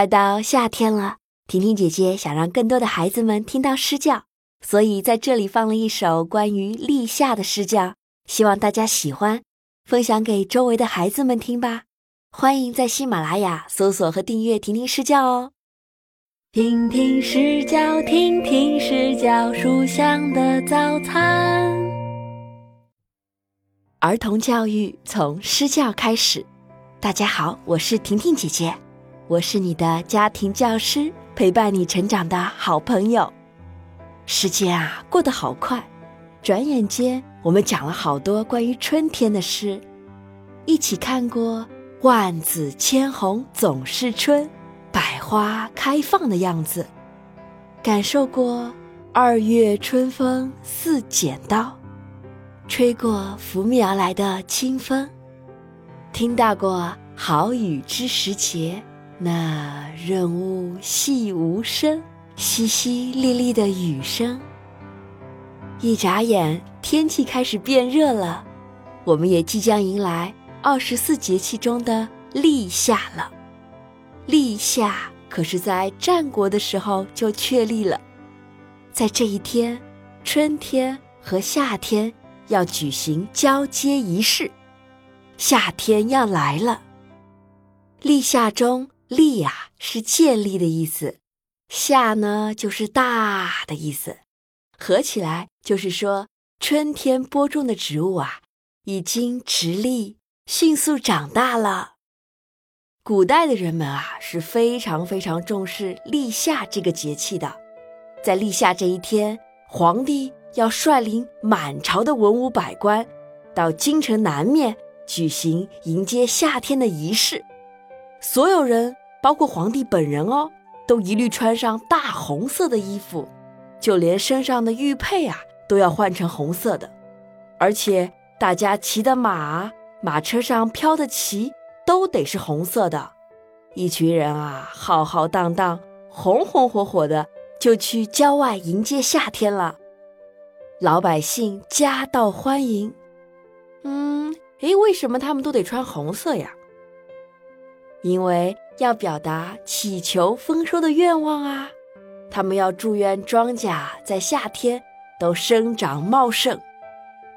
快到夏天了，婷婷姐姐想让更多的孩子们听到诗教，所以在这里放了一首关于立夏的诗教，希望大家喜欢，分享给周围的孩子们听吧。欢迎在喜马拉雅搜索和订阅婷婷诗教哦。听听诗教，听听诗教，书香的早餐。儿童教育从诗教开始。大家好，我是婷婷姐姐。我是你的家庭教师，陪伴你成长的好朋友。时间啊，过得好快，转眼间我们讲了好多关于春天的诗，一起看过“万紫千红总是春，百花开放”的样子，感受过“二月春风似剪刀，吹过拂面而来的清风”，听到过“好雨知时节”。那润物细无声，淅淅沥沥的雨声。一眨眼，天气开始变热了，我们也即将迎来二十四节气中的立夏了。立夏可是在战国的时候就确立了，在这一天，春天和夏天要举行交接仪式，夏天要来了。立夏中。立呀是建立的意思，夏呢就是大的意思，合起来就是说春天播种的植物啊已经直立，迅速长大了。古代的人们啊是非常非常重视立夏这个节气的，在立夏这一天，皇帝要率领满朝的文武百官到京城南面举行迎接夏天的仪式，所有人。包括皇帝本人哦，都一律穿上大红色的衣服，就连身上的玉佩啊都要换成红色的，而且大家骑的马、马车上飘的旗都得是红色的。一群人啊，浩浩荡荡、红红火火的，就去郊外迎接夏天了。老百姓夹道欢迎。嗯，诶，为什么他们都得穿红色呀？因为。要表达祈求丰收的愿望啊！他们要祝愿庄稼在夏天都生长茂盛，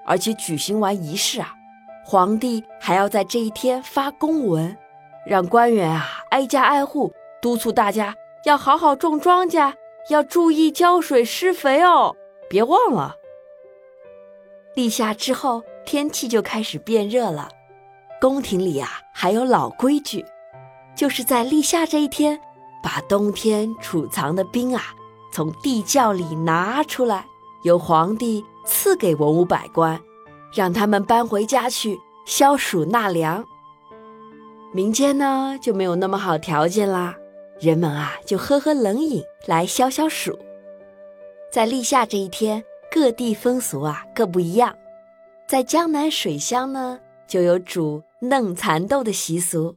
而且举行完仪式啊，皇帝还要在这一天发公文，让官员啊挨家挨户督促大家要好好种庄稼，要注意浇水施肥哦，别忘了。立夏之后，天气就开始变热了，宫廷里啊还有老规矩。就是在立夏这一天，把冬天储藏的冰啊，从地窖里拿出来，由皇帝赐给文武百官，让他们搬回家去消暑纳凉。民间呢就没有那么好条件啦，人们啊就喝喝冷饮来消消暑。在立夏这一天，各地风俗啊各不一样，在江南水乡呢就有煮嫩蚕豆的习俗。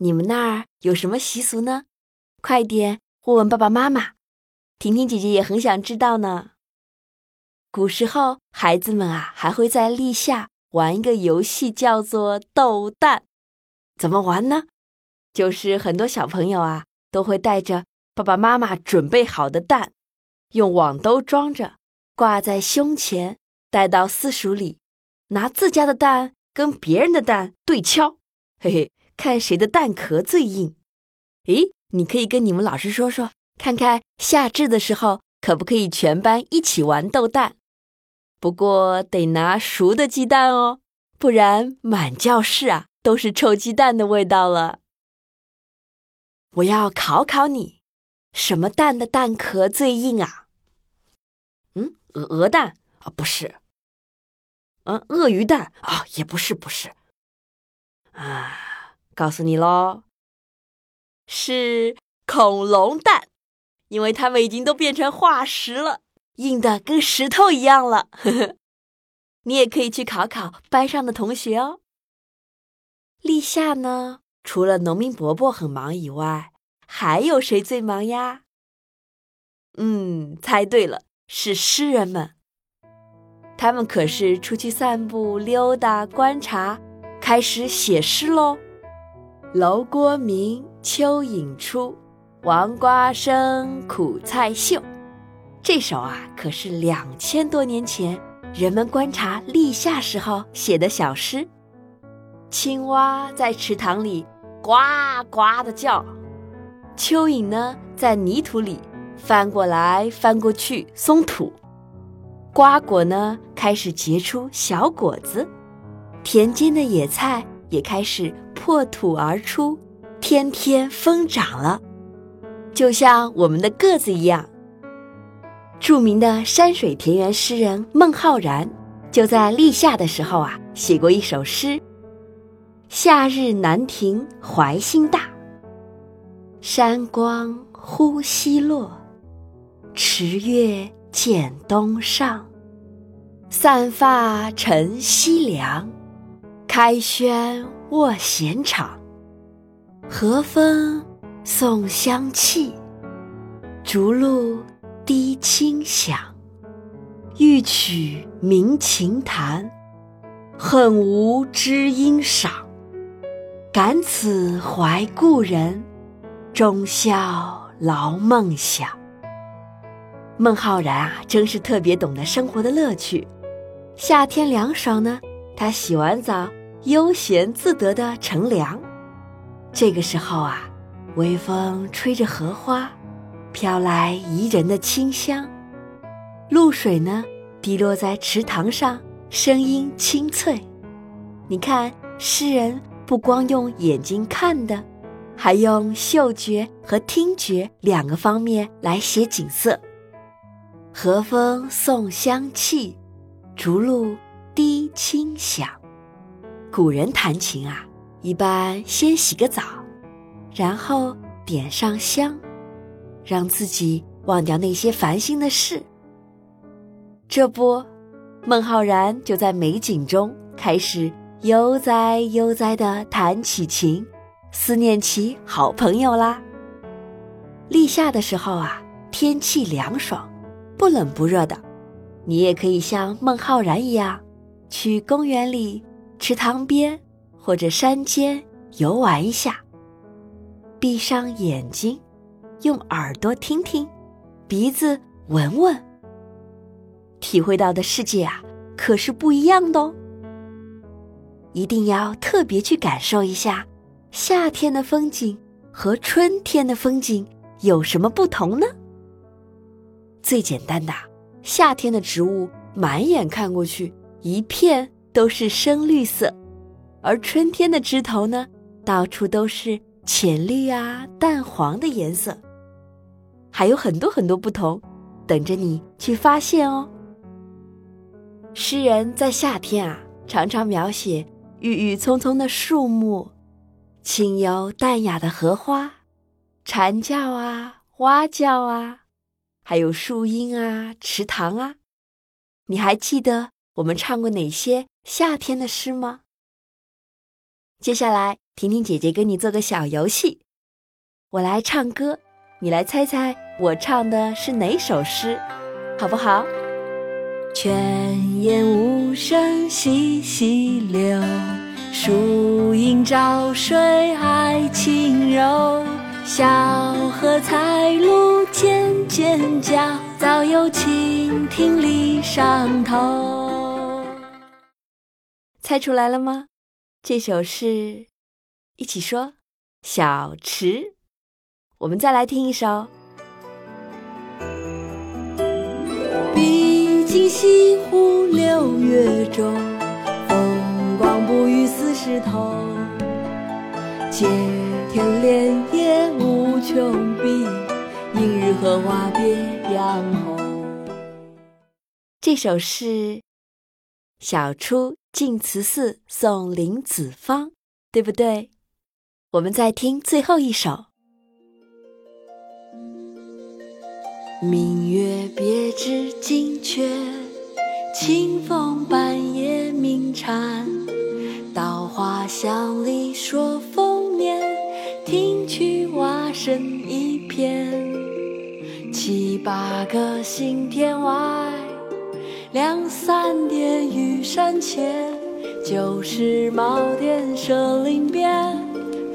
你们那儿有什么习俗呢？快点问问爸爸妈妈，婷婷姐姐也很想知道呢。古时候，孩子们啊还会在立夏玩一个游戏，叫做斗蛋。怎么玩呢？就是很多小朋友啊都会带着爸爸妈妈准备好的蛋，用网兜装着，挂在胸前，带到私塾里，拿自家的蛋跟别人的蛋对敲，嘿嘿。看谁的蛋壳最硬？诶，你可以跟你们老师说说，看看夏至的时候可不可以全班一起玩斗蛋？不过得拿熟的鸡蛋哦，不然满教室啊都是臭鸡蛋的味道了。我要考考你，什么蛋的蛋壳最硬啊？嗯，鹅鹅蛋啊，不是。嗯，鳄鱼蛋啊，也不是，不是。啊。告诉你喽，是恐龙蛋，因为它们已经都变成化石了，硬的跟石头一样了。呵呵，你也可以去考考班上的同学哦。立夏呢，除了农民伯伯很忙以外，还有谁最忙呀？嗯，猜对了，是诗人们。他们可是出去散步、溜达、观察，开始写诗喽。楼郭明，蚯蚓出，王瓜生，苦菜秀。这首啊，可是两千多年前人们观察立夏时候写的小诗。青蛙在池塘里呱呱的叫，蚯蚓呢在泥土里翻过来翻过去松土，瓜果呢开始结出小果子，田间的野菜也开始破土而出，天天疯长了，就像我们的个子一样。著名的山水田园诗人孟浩然，就在立夏的时候啊，写过一首诗：“夏日南亭怀心大，山光忽西落，池月渐东上。散发乘西凉，开轩卧闲场。和风送香气，竹露。”滴清响，欲取鸣琴弹，恨无知音赏。感此怀故人，终宵劳梦想。孟浩然啊，真是特别懂得生活的乐趣。夏天凉爽呢，他洗完澡，悠闲自得的乘凉。这个时候啊，微风吹着荷花。飘来宜人的清香，露水呢滴落在池塘上，声音清脆。你看，诗人不光用眼睛看的，还用嗅觉和听觉两个方面来写景色。和风送香气，竹露滴清响。古人弹琴啊，一般先洗个澡，然后点上香。让自己忘掉那些烦心的事。这不，孟浩然就在美景中开始悠哉悠哉地弹起琴，思念起好朋友啦。立夏的时候啊，天气凉爽，不冷不热的，你也可以像孟浩然一样，去公园里、池塘边或者山间游玩一下，闭上眼睛。用耳朵听听，鼻子闻闻，体会到的世界啊，可是不一样的哦。一定要特别去感受一下，夏天的风景和春天的风景有什么不同呢？最简单的，夏天的植物满眼看过去一片都是深绿色，而春天的枝头呢，到处都是浅绿啊、淡黄的颜色。还有很多很多不同，等着你去发现哦。诗人在夏天啊，常常描写郁郁葱葱的树木、清幽淡雅的荷花、蝉叫啊、蛙叫啊，还有树荫啊、池塘啊。你还记得我们唱过哪些夏天的诗吗？接下来，婷婷姐姐跟你做个小游戏，我来唱歌。你来猜猜我唱的是哪首诗，好不好？泉眼无声惜细流，树阴照水爱晴柔。小荷才露尖尖角，早有蜻蜓立上头。猜出来了吗？这首是，一起说，小池。我们再来听一首。毕竟西湖六月中，风光不与四时同。接天莲叶无穷碧，映日荷花别样红。这首是《小出净慈寺送林子方》，对不对？我们再听最后一首。明月别枝惊鹊，清风半夜鸣蝉。稻花香里说丰年，听取蛙声一片。七八个星天外，两三点雨山前。旧时茅店社林边，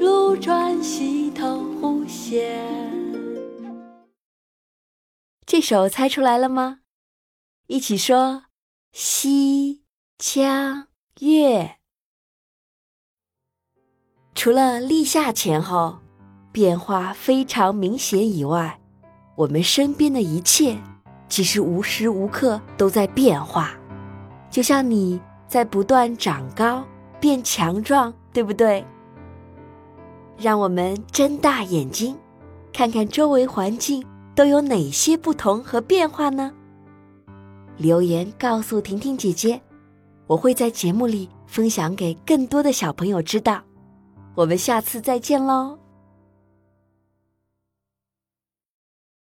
路转溪头忽见。这首猜出来了吗？一起说：西江月。除了立夏前后变化非常明显以外，我们身边的一切其实无时无刻都在变化，就像你在不断长高、变强壮，对不对？让我们睁大眼睛，看看周围环境都有哪些不同和变化呢？留言告诉婷婷姐姐，我会在节目里分享给更多的小朋友知道。我们下次再见喽。